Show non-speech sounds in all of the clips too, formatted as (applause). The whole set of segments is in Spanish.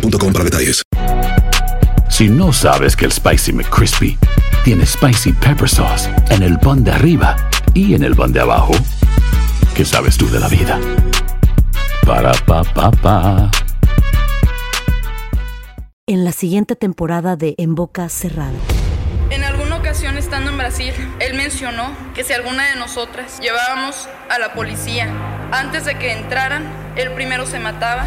boostmobile.com para detalles. Si no sabes que el Spicy McCrispy tiene Spicy Pepper Sauce en el pan de arriba y en el pan de abajo, ¿qué sabes tú de la vida? Para, pa, pa, pa. En la siguiente temporada de En Boca Cerrada. En alguna ocasión estando en Brasil, él mencionó que si alguna de nosotras llevábamos a la policía antes de que entraran, él primero se mataba.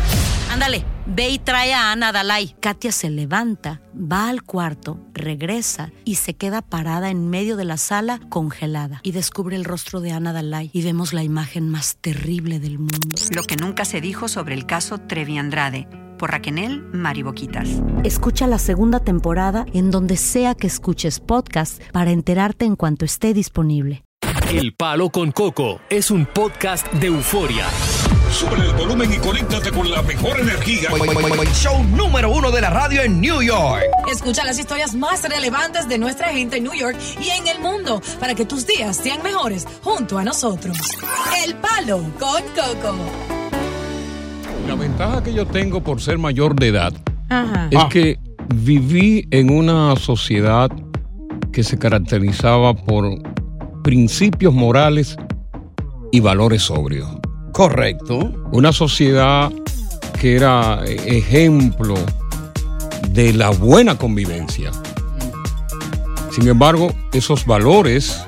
Ándale, ve y trae a Ana Dalai. Katia se levanta, va al cuarto, regresa y se queda parada en medio de la sala congelada. Y descubre el rostro de Ana Dalai y vemos la imagen más terrible del mundo. Lo que nunca se dijo sobre el caso Trevi Andrade, por Raquenel Mariboquitas. Escucha la segunda temporada en donde sea que escuches podcast para enterarte en cuanto esté disponible. El Palo con Coco es un podcast de euforia. Sube el volumen y conéctate con la mejor energía. Show número uno de la radio en New York. Escucha las historias más relevantes de nuestra gente en New York y en el mundo para que tus días sean mejores junto a nosotros. El Palo con Coco. La ventaja que yo tengo por ser mayor de edad Ajá. es que viví en una sociedad que se caracterizaba por principios morales y valores sobrios. Correcto. Una sociedad que era ejemplo de la buena convivencia. Sin embargo, esos valores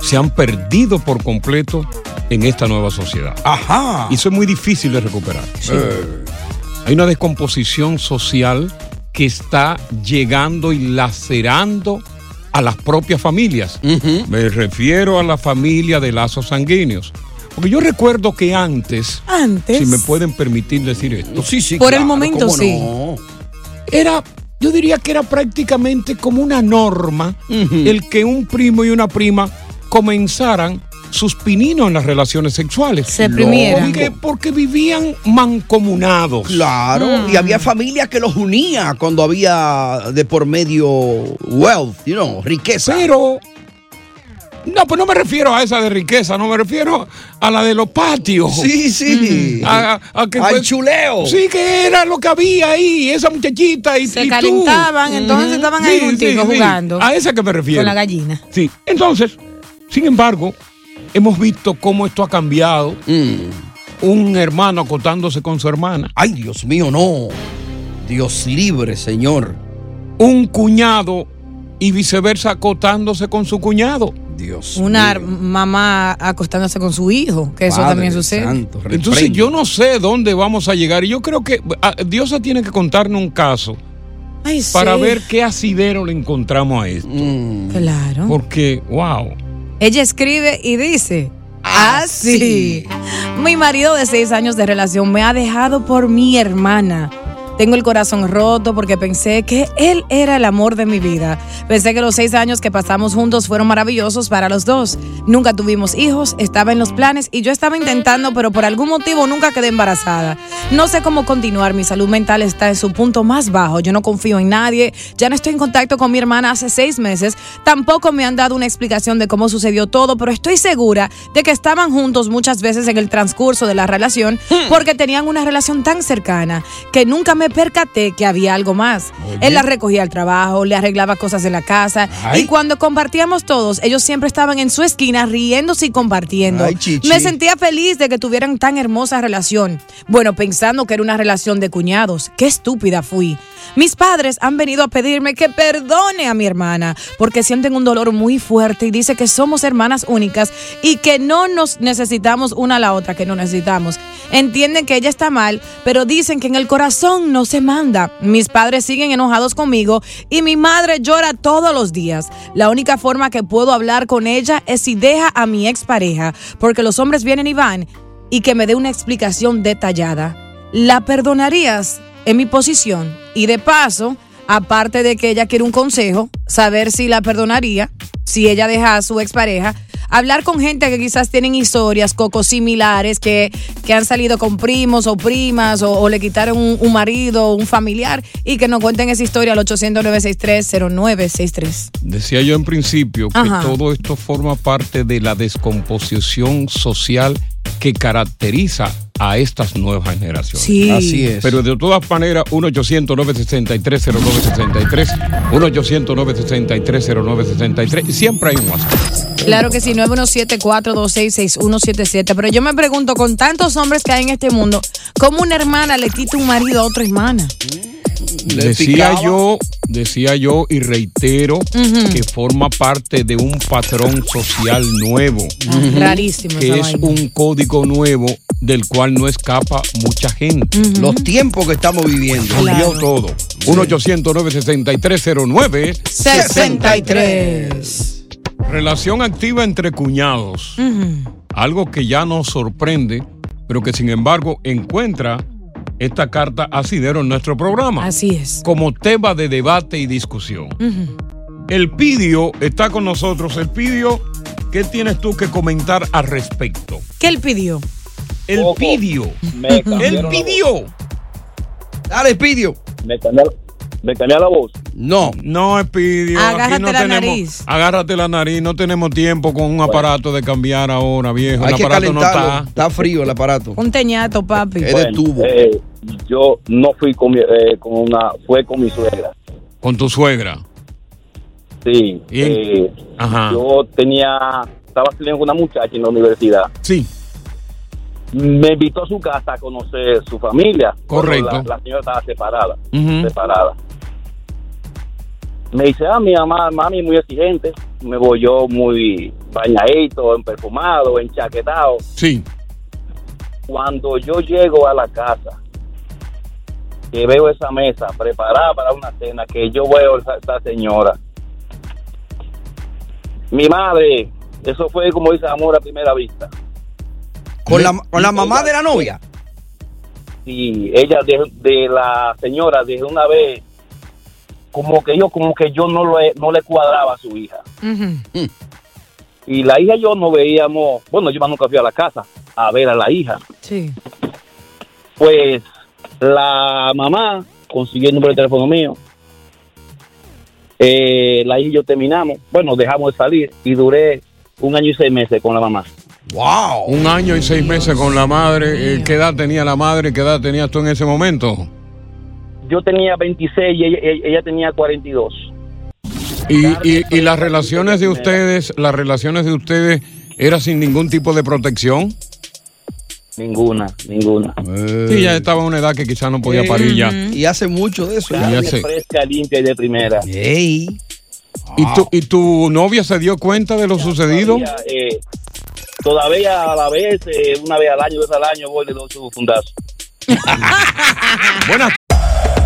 se han perdido por completo en esta nueva sociedad. Ajá. Y eso es muy difícil de recuperar. Eh. Hay una descomposición social que está llegando y lacerando a las propias familias. Me refiero a la familia de lazos sanguíneos. Porque yo recuerdo que antes, Antes. si me pueden permitir decir esto, Sí, sí. Por el momento, cómo sí. no. era, yo diría que era prácticamente como una norma el que un primo y una prima comenzaran sus pininos en las relaciones sexuales. Se primieran. Porque, porque vivían mancomunados. Claro, y había familias que los unía cuando había de por medio wealth, you know, riqueza. Pero no, pues no me refiero a esa de riqueza, no me refiero a la de los patios. Sí, sí. A- a que, Al pues, chuleo. Sí, que era lo que había ahí, esa muchachita y Se y tú. calentaban, entonces estaban ahí junticos jugando. A esa que me refiero. Con la gallina. Sí, entonces, sin embargo, hemos visto cómo esto ha cambiado. Un hermano acotándose con su hermana. Ay, Dios mío, no. Dios libre, Señor. Un cuñado y viceversa acotándose con su cuñado. Dios. Una mamá acostándose con su hijo, que eso también sucede. Santo, Entonces yo no sé dónde vamos a llegar y yo creo que ah, Dios tiene que contarnos un caso Ay, sí. para ver qué asidero le encontramos a esto. Mm. Claro. Porque, wow. Ella escribe y dice. Así. Mi marido de seis años de relación me ha dejado por mi hermana. Tengo el corazón roto porque pensé que él era el amor de mi vida. Pensé que los seis años que pasamos juntos fueron maravillosos para los dos. Nunca tuvimos hijos, estaba en los planes y yo estaba intentando, pero por algún motivo nunca quedé embarazada. No sé cómo continuar, mi salud mental está en su punto más bajo. Yo no confío en nadie, ya no estoy en contacto con mi hermana hace seis meses. Tampoco me han dado una explicación de cómo sucedió todo, pero estoy segura de que estaban juntos muchas veces en el transcurso de la relación porque tenían una relación tan cercana que nunca me percaté que había algo más. Él la recogía al trabajo, le arreglaba cosas en la casa Ay. y cuando compartíamos todos, ellos siempre estaban en su esquina riéndose y compartiendo. Ay. Me sentía feliz de que tuvieran tan hermosa relación. Bueno, pensando que era una relación de cuñados. Qué estúpida fui. Mis padres han venido a pedirme que perdone a mi hermana porque sienten un dolor muy fuerte y dice que somos hermanas únicas y que no nos necesitamos una a la otra, que no necesitamos. Entienden que ella está mal, pero dicen que en el corazón no se manda. Mis padres siguen enojados conmigo y mi madre llora todos los días. La única forma que puedo hablar con ella es si deja a mi expareja, porque los hombres vienen y van, y que me dé una explicación detallada. ¿La perdonarías en mi posición? Y de paso, aparte de que ella quiere un consejo, saber si la perdonaría, si ella deja a su expareja, hablar con gente que quizás tienen historias, cocos similares, que, que han salido con primos o primas o, o le quitaron un, un marido o un familiar y que nos cuenten esa historia al 800-963-0963. Decía yo en principio que Ajá. todo esto forma parte de la descomposición social que caracteriza a estas nuevas generaciones. Sí. Así es. Pero de todas maneras, 1-800-963-0963, 1-800-963-0963, siempre hay un WhatsApp. Claro que sí, 917-426-6177. Pero yo me pregunto, con tantos hombres que hay en este mundo, ¿cómo una hermana le quita un marido a otra hermana? Decía yo, decía yo y reitero que forma parte de un patrón social nuevo. Ah, rarísimo Que es vaina. un código nuevo del cual no escapa mucha gente. Los tiempos que estamos viviendo. Cambió todo. 1-800-963-09. 63. Relación activa entre cuñados. Algo que ya nos sorprende, pero que sin embargo encuentra esta carta asidero en nuestro programa. Así es. Como tema de debate y discusión. El Pidio está con nosotros. El Pidio, ¿qué tienes tú que comentar al respecto? ¿Qué él pidió? El (laughs) Pidio. Me cambiaron El Pidio. Dale, Pidio. Me cambió, me cambió la voz. No. No, Espidio. Agárrate aquí no la tenemos, nariz. Agárrate la nariz. No tenemos tiempo con un aparato de cambiar ahora, viejo. Hay el que aparato no está. Está frío el aparato. Un teñato, papi. Bueno, eh, yo no fui con, mi- eh, con una, fue con mi suegra. Con tu suegra. Sí. Eh, Ajá. Yo tenía, estaba estudiando con una muchacha en la universidad. Sí. Me invitó a su casa a conocer su familia. Correcto. La, la señora estaba separada. Separada. Me dice, ah, mi mamá, mami muy exigente. Me voy yo muy bañadito, perfumado, enchaquetado. Sí. Cuando yo llego a la casa, que veo esa mesa preparada para una cena, que yo veo esa, esa señora. Mi madre, eso fue como dice amor a primera vista. Con la, con la mamá de la novia. Sí, ella de, de la señora de una vez, como que yo, como que yo no le, no le cuadraba a su hija. Y la hija y yo no veíamos, bueno, yo más nunca fui a la casa a ver a la hija. Sí. Pues la mamá consiguió el número de teléfono mío. Eh, la hija y yo terminamos. Bueno, dejamos de salir y duré un año y seis meses con la mamá. ¡Wow! Un año y seis meses con la madre. Eh, ¿Qué edad tenía la madre? ¿Qué edad tenías tú en ese momento? Yo tenía 26 y ella, ella- ella tenía 42. Y, y, y las relaciones de ustedes, las relaciones de ustedes, ¿era sin ningún tipo de protección? Ninguna, ninguna. Sí, ya estaba en una edad que quizás no podía parir ya. Y hace mucho de eso. Ya Carne sé. fresca, limpia y de primera. ¿Y, tu, ¿Y tu novia se dio cuenta de lo sucedido? Todavía, eh, todavía a la vez, eh, una vez al año, dos al año, voy doy su fundazo. (laughs)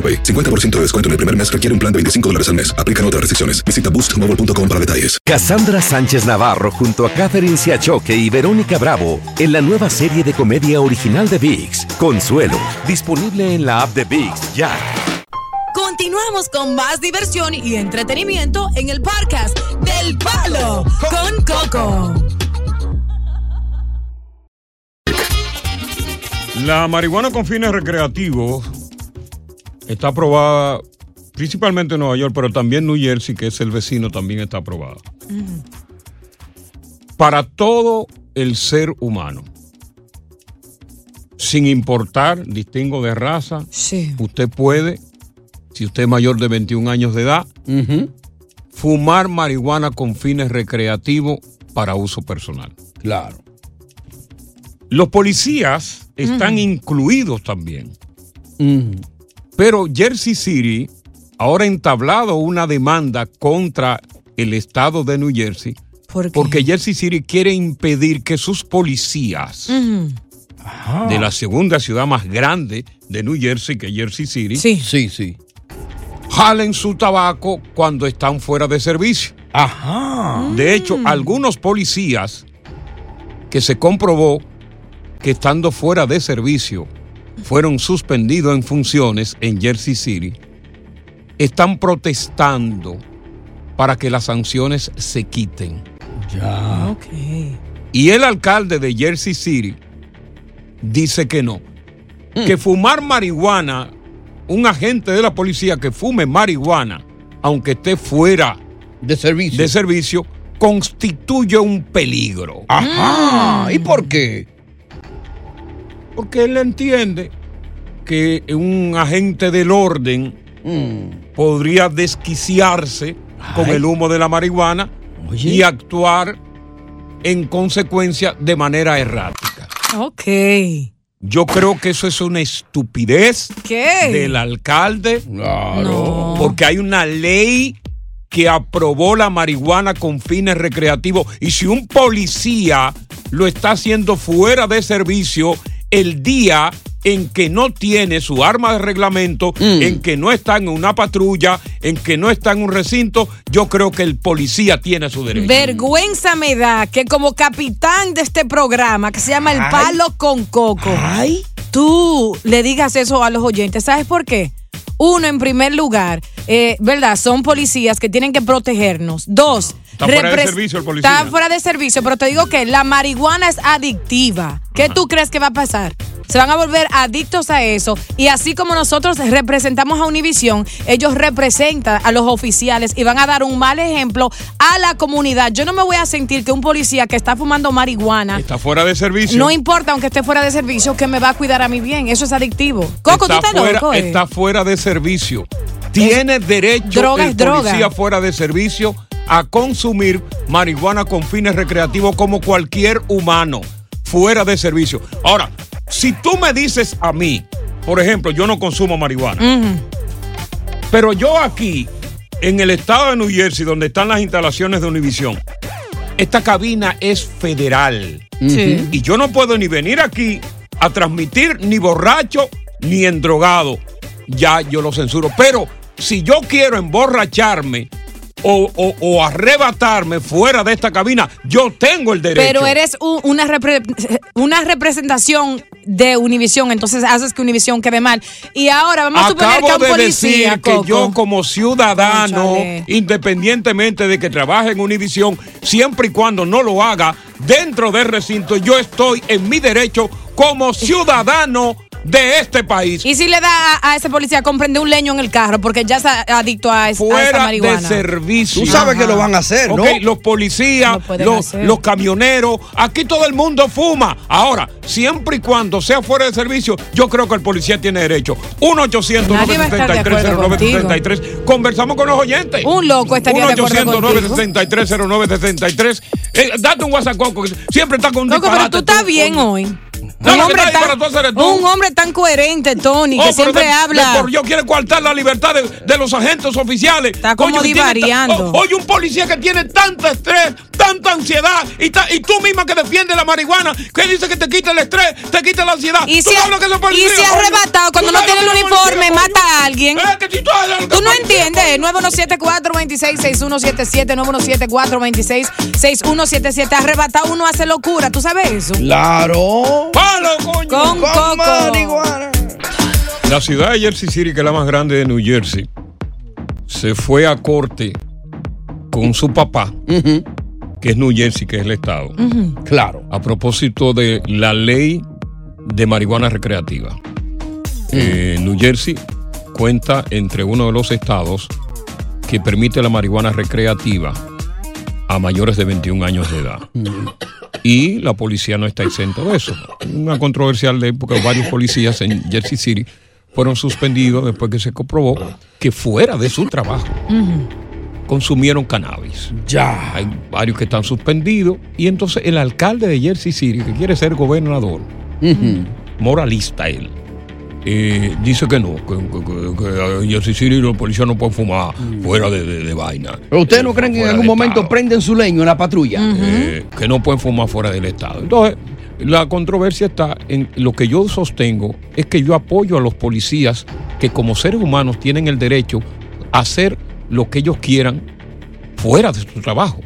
AutoPay. 50% de descuento en el primer mes requiere un plan de 25 dólares al mes. Aplican otras restricciones. Visita boostmobile.com para detalles. Cassandra Sánchez Navarro junto a Catherine Siachoque y Verónica Bravo en la nueva serie de comedia original de VIX, Consuelo, disponible en la app de VIX ya. Continuamos con más diversión y entretenimiento en el podcast del Palo con Coco. La marihuana con fines recreativos está aprobada principalmente en Nueva York, pero también New Jersey, que es el vecino, también está aprobada. Para todo el ser humano, sin importar distingo de raza, usted puede, si usted es mayor de 21 años de edad, fumar marihuana con fines recreativos para uso personal. Claro. Los policías están incluidos también. Pero Jersey City ahora ha entablado una demanda contra el estado de New Jersey porque Jersey City quiere impedir que sus policías de la segunda ciudad más grande de New Jersey, que es Jersey City, Sí, sí. jalen su tabaco cuando están fuera de servicio. Ajá. De hecho, algunos policías que se comprobó que estando fuera de servicio fueron suspendidos en funciones en Jersey City, están protestando para que las sanciones se quiten. Ya. Y el alcalde de Jersey City dice que no. Que fumar marihuana, un agente de la policía que fume marihuana, aunque esté fuera de servicio, de servicio constituye un peligro. Ajá. ¿Y por qué? Porque él entiende que un agente del orden podría desquiciarse con el humo de la marihuana y actuar en consecuencia de manera errática. Ok. Yo creo que eso es una estupidez ¿Qué? del alcalde. Porque hay una ley que aprobó la marihuana con fines recreativos. Y si un policía lo está haciendo fuera de servicio el día en que no tiene su arma de reglamento, en que no está en una patrulla, en que no está en un recinto, yo creo que el policía tiene su derecho. Vergüenza me da que como capitán de este programa que se llama El Ay. Palo con Coco, tú le digas eso a los oyentes. ¿Sabes por qué? Uno, en primer lugar, eh, ¿verdad? Son policías que tienen que protegernos. Dos, Está fuera de servicio el policía. Está fuera de servicio, pero te digo que la marihuana es adictiva. ¿Qué tú crees que va a pasar? Se van a volver adictos a eso. Y así como nosotros representamos a Univisión, ellos representan a los oficiales y van a dar un mal ejemplo a la comunidad. Yo no me voy a sentir que un policía que está fumando marihuana, Está fuera de servicio. no importa aunque esté fuera de servicio, que me va a cuidar a mí bien. Eso es adictivo. Coco, tú está estás fuera, loco. eh? está fuera de servicio. Tiene derecho droga el droga. policía fuera de servicio a consumir marihuana con fines recreativos como cualquier humano fuera de servicio. Ahora, si tú me dices a mí, por ejemplo, yo no consumo marihuana, pero yo aquí, en el estado de New Jersey, donde están las instalaciones de Univision, esta cabina es federal. Y yo no puedo ni venir aquí a transmitir ni borracho ni endrogado. Ya yo lo censuro. Pero si yo quiero emborracharme o, o- o arrebatarme fuera de esta cabina, yo tengo el derecho. Pero eres un- una, repre- una representación de Univisión, entonces haces que Univisión quede mal. Y ahora vamos a suponer que a un de policía, decir que yo como ciudadano, independientemente de que trabaje en Univisión, siempre y cuando no lo haga dentro del recinto, yo estoy en mi derecho como ciudadano de este país. Y si le da a, a ese policía, comprende un leño en el carro porque ya está adicto a, es- a esa fuera de marihuana. servicio. Tú sabes que lo van a hacer, ¿no? Ok, los policías, pueden los, hacer. los camioneros, aquí todo el mundo fuma. Ahora, siempre y cuando sea fuera de servicio, yo creo que el policía tiene derecho. 1 800 Nadie va a estar de acuerdo 973 Conversamos con los oyentes. Un loco estaría de acuerdo 1 800 contigo. 963 Eh, date un WhatsApp, Coco, que siempre está con un Coco, pero tú estás bien hoy. No, un, hombre tan, un hombre tan coherente, Tony, Oh, que siempre de- de habla. por Dios quiere coartar la libertad de, de los agentes oficiales. Está como divariando. Oye, un policía que tiene tanto estrés tanta ansiedad y, ta- y tú misma que defiendes la marihuana, que dice que te quita el estrés, te quita la ansiedad. Y ¿Tú si, coño? arrebatado cuando ¿Tú no tiene el uniforme, policía, mata a alguien. Eh, que si tú que Tú no entiendes. 9174-266177, 9174-266177. Arrebatado uno hace locura. ¿Tú sabes eso? Claro. Con coco. marihuana. La ciudad de Jersey City, que es la más grande de New Jersey, se fue a corte con su papá, que es New Jersey, que es el estado, Claro. a propósito de la ley de marihuana recreativa. Eh, New Jersey cuenta entre uno de los estados que permite la marihuana recreativa a mayores de 21 años de edad. Y la policía no está exento de eso. Una controversial ley porque varios policías en Jersey City fueron suspendidos después que se comprobó que fuera de su trabajo consumieron cannabis. Ya. Hay varios que están suspendidos y entonces el alcalde de Jersey City, que quiere ser gobernador, moralista él, eh, dice que no, que, que- que- los policías no pueden fumar fuera de, de- de vaina. Pero ustedes no creen que en algún momento estado. prenden su leño en la patrulla. Eh, que no pueden fumar fuera del Estado. Entonces, la controversia está en lo que yo sostengo es que yo apoyo a los policías que como seres humanos tienen el derecho a hacer lo que ellos quieran fuera de su trabajo.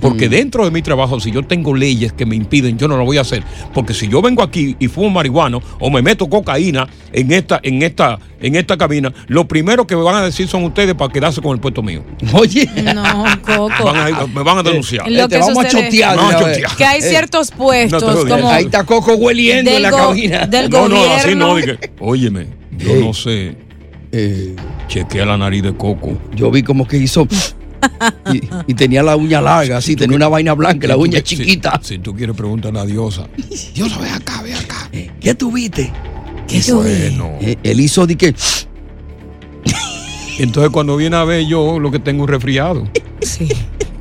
Porque dentro de mi trabajo, si yo tengo leyes que me impiden, yo no lo voy a hacer. Porque si yo vengo aquí y fumo marihuana o me meto cocaína en esta, en esta, en esta cabina, lo primero que me van a decir son ustedes para quedarse con el puesto mío. (laughs) Oye. No, Coco. Van a ir- me van a denunciar. Lo que Te vamos a chotear. Chotear. Que hay ciertos puestos No como Ahí está Coco hueliendo en la cabina. del no, no, gobierno. así no. dije, óyeme, yo Eh. no sé. Eh, Chequea la nariz de coco. yo vi como que hizo. Y, y tenía la uña larga, así, tenía una vaina blanca, la Si tú uña si- chiquita. Si, tú quieres preguntar a la diosa. Diosa, ve acá, ve acá. Eh, ¿Qué tú viste? ¿Qué? Bueno. Eh, él hizo de que. Entonces cuando viene a ver yo lo que tengo es un resfriado. Sí.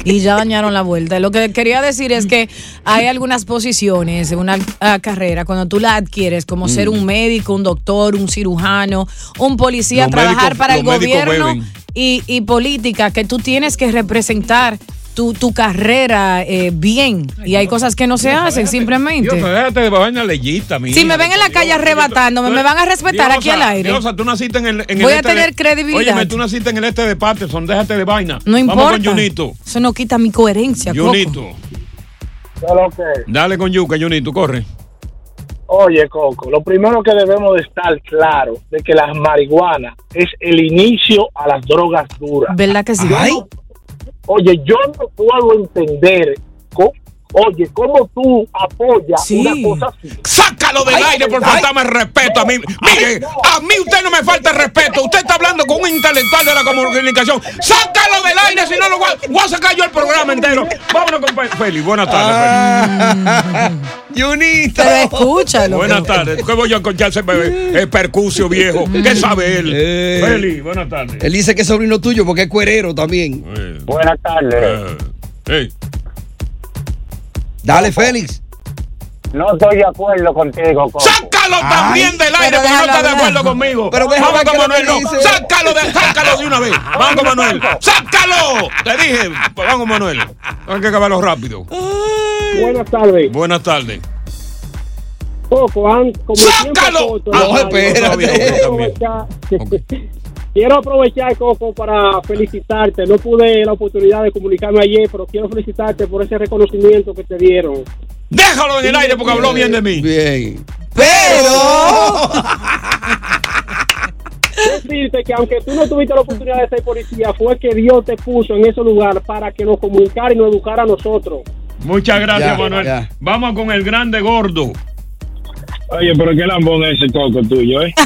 Y ya dañaron la vuelta. Lo que quería decir es que hay algunas posiciones en una ah, carrera, cuando tú la adquieres, como ser un médico, un doctor, un cirujano, un policía, Los trabajar médicos- para el gobierno y, y política, que tú tienes que representar tu, tu carrera eh, bien. Y hay cosas que no se hacen simplemente. Déjate de vaina leyita, mi Si hija. me ven en la calle arrebatándome, me van a respetar aquí al aire. Diosa, tú naciste en el, en el Voy a este tener de- credibilidad. Óyeme, tú naciste en el este de Patterson, déjate de vaina. No importa. Vamos con Junito. Eso no quita mi coherencia, Coco. Junito. Dale con Yuca, Junito, corre. Oye, Coco, lo primero que debemos de estar claro de que la marihuana es el inicio a las drogas duras. ¿Verdad que sí? Oye, yo no puedo entender, co- oye, cómo tú apoyas Sí. una cosa así. Sácalo del Ay, aire por ay. faltarme el respeto a mí. Mire, a mí usted no me falta el respeto. Usted está hablando con un intelectual de la comunicación. Sácalo del aire, si no lo voy a, voy a sacar yo el programa entero. Vámonos con Fe- Félix. Buenas tardes, Junito. Pero escúchalo. Buenas tardes. ¿Qué voy a escuchar ese bebé? El percucio viejo. ¿Qué sabe él? Eh. Félix, buenas tardes. Él dice que es sobrino tuyo porque es cuerero también. Eh, Buenas tardes. eh, eh. Dale, Félix. No estoy de acuerdo contigo, Coco. Sácalo también del aire pero porque no está de acuerdo conmigo. Pero Vamos con Manuel, que no. dice. Sácalo, de, sácalo de una vez. (laughs) Vamos con Manuel. ¡Sácalo! Te dije. Pues Vamos, Manuel. Hay que acabarlo rápido. Buenas tardes. Buenas tardes. Coco, como ¡Sácalo! Ah, (laughs) Quiero aprovechar, Coco, para felicitarte. No pude la oportunidad de comunicarme ayer, pero quiero felicitarte por ese reconocimiento que te dieron. Déjalo en el aire porque habló bien de mí. Bien. Pero. (laughs) Decirte que aunque tú no tuviste la oportunidad de ser policía, fue que Dios te puso en ese lugar para que nos comunicara y nos educara a nosotros. Muchas gracias, Ya, Manuel. ya. Vamos con el grande gordo. Oye, pero qué lambón es ese Coco tuyo, ¿eh? (laughs)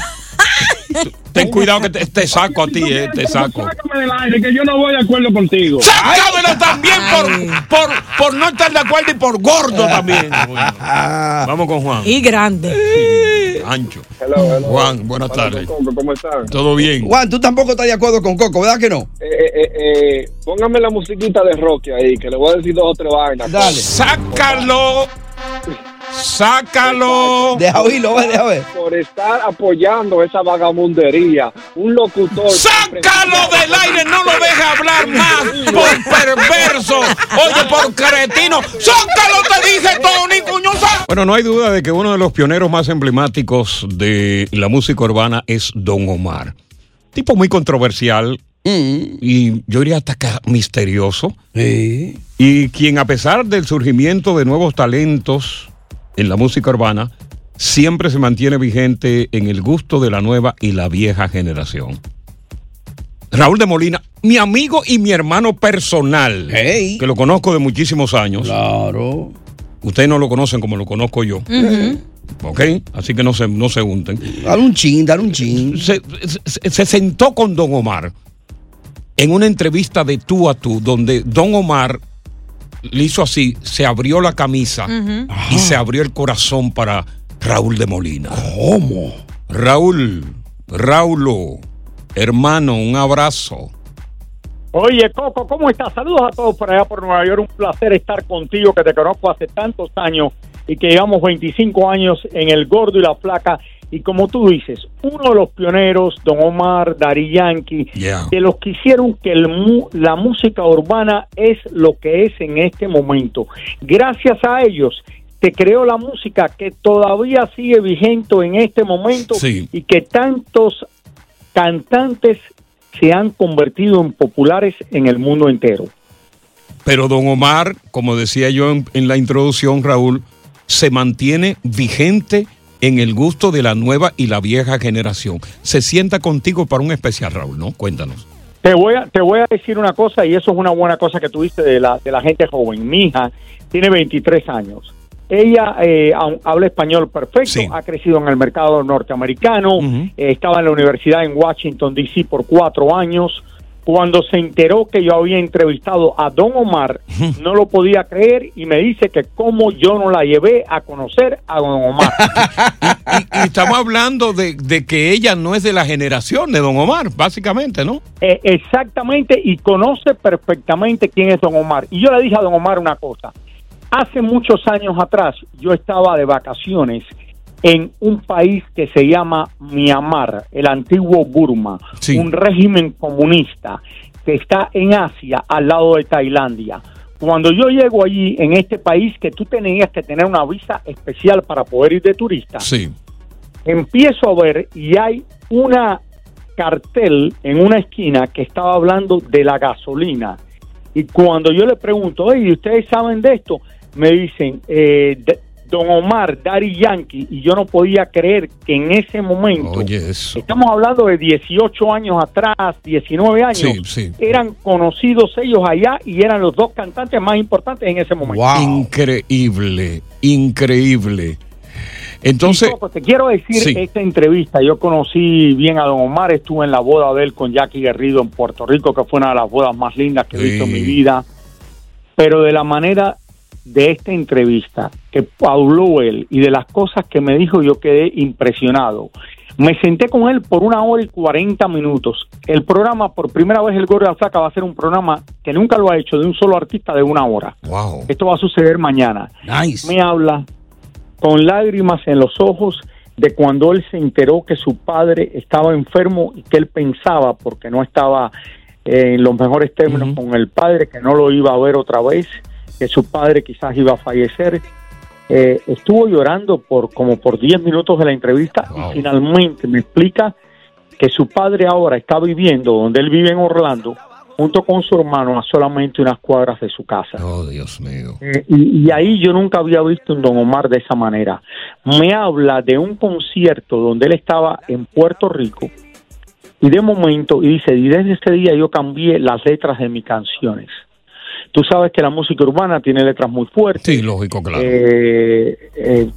Ten cuidado que te, te saco a ti, eh, te saco. Sácame del aire, que yo no voy de acuerdo contigo. Sácamelo también por, por, por no estar de acuerdo y por gordo también. (laughs) Vamos con Juan. Y grande. Ancho. Hello, hello. Juan, buenas tardes. ¿Cómo están? ¿Todo bien? Juan, tú tampoco estás de acuerdo con Coco, ¿verdad que no? Eh, eh, eh, póngame la musiquita de Rocky ahí, que le voy a decir dos o tres vainas. Dale. Sácalo. Sácalo. Deja oírlo, deja ver. Por estar apoyando esa vagabundería. Un locutor. ¡Sácalo del aire! ¡No lo deje hablar más! ¡Por perverso! Oye, por cretino. ¡Sácalo, te dije, Tony, coño! sá- Bueno, no hay duda de que uno de los pioneros más emblemáticos de la música urbana es Don Omar. Tipo muy controversial y yo diría hasta acá misterioso. Y quien a pesar del surgimiento de nuevos talentos en la música urbana, siempre se mantiene vigente en el gusto de la nueva y la vieja generación. Raúl de Molina, mi amigo y mi hermano personal, que lo conozco de muchísimos años. Claro. Ustedes no lo conocen como lo conozco yo. ¿Ok? Así que no se, no se unten. Dale un chin, dale un chin. Se, se- se sentó con Don Omar en una entrevista de tú a tú, donde Don Omar le hizo así, se abrió la camisa y se abrió el corazón para Raúl de Molina. ¿Cómo? Raúl, Raulo, hermano, un abrazo. Oye, Coco, ¿cómo estás? Saludos a todos por allá por Nueva York. Un placer estar contigo, que te conozco hace tantos años y que llevamos 25 años en El Gordo y la Flaca. Y como tú dices, uno de los pioneros, Don Omar, Dari Yankee, de los que hicieron que el la música urbana es lo que es en este momento. Gracias a ellos se creó la música que todavía sigue vigente en este momento Sí. y que tantos cantantes se han convertido en populares en el mundo entero. Pero Don Omar, como decía yo en, en la introducción, Raúl, se mantiene vigente en el gusto de la nueva y la vieja generación. Se sienta contigo para un especial, Raúl, ¿no? Cuéntanos. Te voy a, te voy a decir una cosa y eso es una buena cosa que tuviste de la, de la gente joven. Mi hija tiene 23 años. Ella eh, ha- habla español perfecto, ha crecido en el mercado norteamericano, eh, estaba en la universidad en Washington, D.C. por cuatro años. Cuando se enteró que yo había entrevistado a Don Omar, no lo podía creer y me dice que cómo yo no la llevé a conocer a Don Omar. (laughs) Y estamos hablando de, de que ella no es de la generación de Don Omar, básicamente, ¿no? Eh, exactamente y conoce perfectamente quién es Don Omar. Y yo le dije a Don Omar una cosa. Hace muchos años atrás yo estaba de vacaciones en un país que se llama Myanmar, el antiguo Burma, un régimen comunista que está en Asia al lado de Tailandia. Cuando yo llego allí en este país que tú tenías que tener una visa especial para poder ir de turista, Sí. empiezo a ver y hay una cartel en una esquina que estaba hablando de la gasolina. Y cuando yo le pregunto, oye, ¿ustedes saben de esto? Me dicen, eh, de- Don Omar, Daddy Yankee, y yo no podía creer que en ese momento, estamos hablando de 18 años atrás, 19 años, Sí, sí. eran conocidos ellos allá y eran los dos cantantes más importantes en ese momento. Increíble, increíble. Entonces, Y, Coco, te quiero decir Sí. esta entrevista. Yo conocí bien a Don Omar, estuve en la boda de él con Jackie Guerrido en Puerto Rico, que fue una de las bodas más lindas que he visto en mi vida. Pero de la manera de esta entrevista que habló él y de las cosas que me dijo, yo quedé impresionado. Me senté con él por una hora y 40 minutos. El programa, por primera vez, el Gordo de la Flaca va a ser un programa que nunca lo ha hecho de un solo artista de una hora. Wow. Esto va a suceder mañana. Me habla con lágrimas en los ojos de cuando él se enteró que su padre estaba enfermo y que él pensaba, porque no estaba en los mejores términos con el padre, que no lo iba a ver otra vez, que su padre quizás iba a fallecer. Eh, estuvo llorando por como por 10 minutos de la entrevista y finalmente me explica que su padre ahora está viviendo donde él vive en Orlando junto con su hermano a solamente unas cuadras de su casa. Oh, Dios mío. Eh, y, y ahí yo nunca había visto un Don Omar de esa manera. Me habla de un concierto donde él estaba en Puerto Rico y de momento, y dice, y desde ese día yo cambié las letras de mis canciones. Tú sabes que la música urbana tiene letras muy fuertes. Sí, lógico, claro. Eh, eh,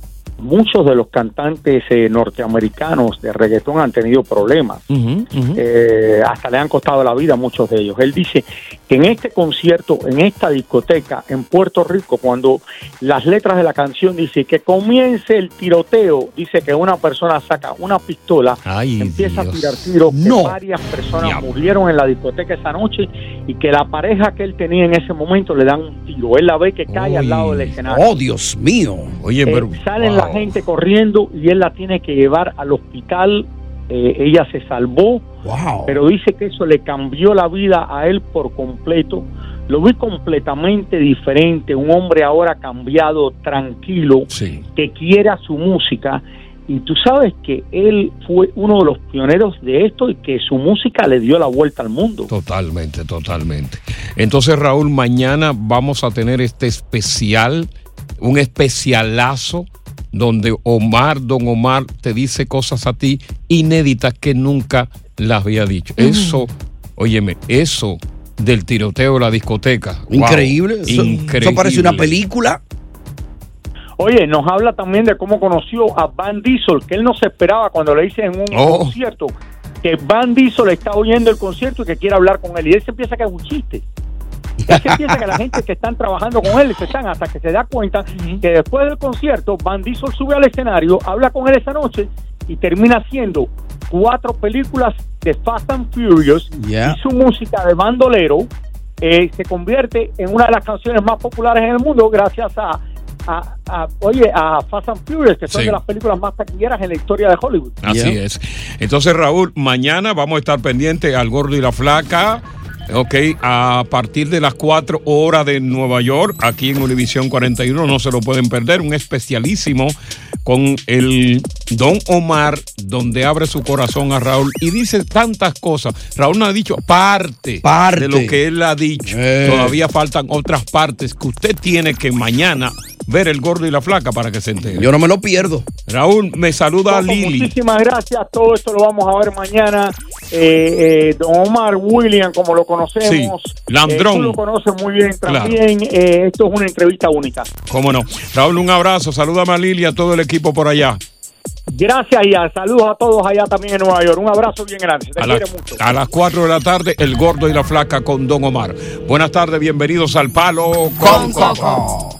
muchos de los cantantes eh, norteamericanos de reggaetón han tenido problemas. Eh, hasta le han costado la vida a muchos de ellos. Él dice que en este concierto, en esta discoteca en Puerto Rico, cuando las letras de la canción dice que comience el tiroteo, dice que una persona saca una pistola, empieza a tirar tiros, que varias personas murieron en la discoteca esa noche y que la pareja que él tenía en ese momento le dan un tiro. Él la ve que cae al lado del escenario. Oh, Dios mío. Oye, Eh, salen la gente corriendo y él la tiene que llevar al hospital. Eh, ella se salvó, pero dice que eso le cambió la vida a él por completo. lo vi completamente diferente, un hombre ahora cambiado, tranquilo, que quiera su música. Y tú sabes que él fue uno de los pioneros de esto y que su música le dio la vuelta al mundo. Totalmente, totalmente. Entonces, Raúl, mañana vamos a tener este especial, un especialazo donde Omar, don Omar, te dice cosas a ti inéditas que nunca las había dicho. Eso, óyeme, eso del tiroteo de la discoteca. wow, Increíble. Eso- increíble. Eso parece una película. Oye, nos habla también de cómo conoció a Van Diesel, que él no se esperaba cuando le dice en un Oh. concierto que Van Diesel está oyendo el concierto y que quiere hablar con él. Y él se piensa que es un chiste. (laughs) Él se piensa que la gente que están trabajando con él se están hasta que se da cuenta que después del concierto Van Diesel sube al escenario, habla con él esa noche y termina haciendo cuatro películas de Fast and Furious Yeah. y su música de bandolero eh, se convierte en una de las canciones más populares en el mundo gracias a, a- a- oye a Fast and Furious que son Sí. de las películas más taquilleras en la historia de Hollywood. Así es. Entonces, Raúl, mañana vamos a estar pendientes al gordo y la flaca. Ok, a partir de las 4 horas de Nueva York, aquí en Univisión 41, no se lo pueden perder. Un especialísimo con el Don Omar, donde abre su corazón a Raúl y dice tantas cosas. Raúl no ha dicho parte, Parte. de lo que él ha dicho. Eh. Todavía faltan otras partes que usted tiene que mañana ver el gordo y la flaca para que se entere. Yo no me lo pierdo. Raúl, me saluda Coco, Lili. Muchísimas gracias. Todo esto lo vamos a ver mañana. Eh, eh, don Omar William, como lo conocemos. Sí, Landrón. Eh, tú lo conoces muy bien Claro. también. Eh, esto es una entrevista única. ¿Cómo no? Raúl, un abrazo. Salúdame a Lili y a todo el equipo por allá. Gracias y a- saludos a todos allá también en Nueva York. Un abrazo bien grande. Se te A, la- quiere mucho. a las 4 de la tarde, el gordo y la flaca con Don Omar. Buenas tardes, bienvenidos al Palo con Coco.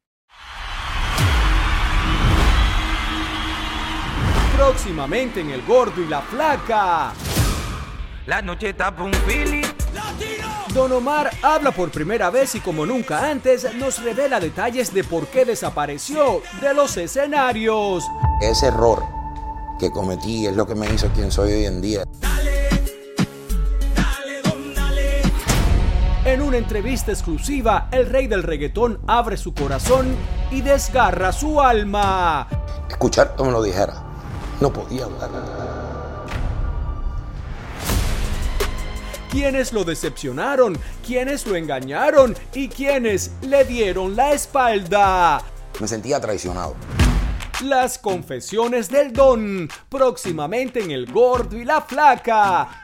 Próximamente en El Gordo y la Flaca. La noche tapa un Philly. Don Omar habla por primera vez y como nunca antes nos revela detalles de por qué desapareció de los escenarios. Ese error que cometí es lo que me hizo quien soy hoy en día. En una entrevista exclusiva, el rey del reggaetón abre su corazón y desgarra su alma. Escuchar me lo dijera. No podía hablar. Quienes lo decepcionaron, quienes lo engañaron y quienes le dieron la espalda. Me sentía traicionado. Las confesiones del don, próximamente en El Gordo y la Flaca.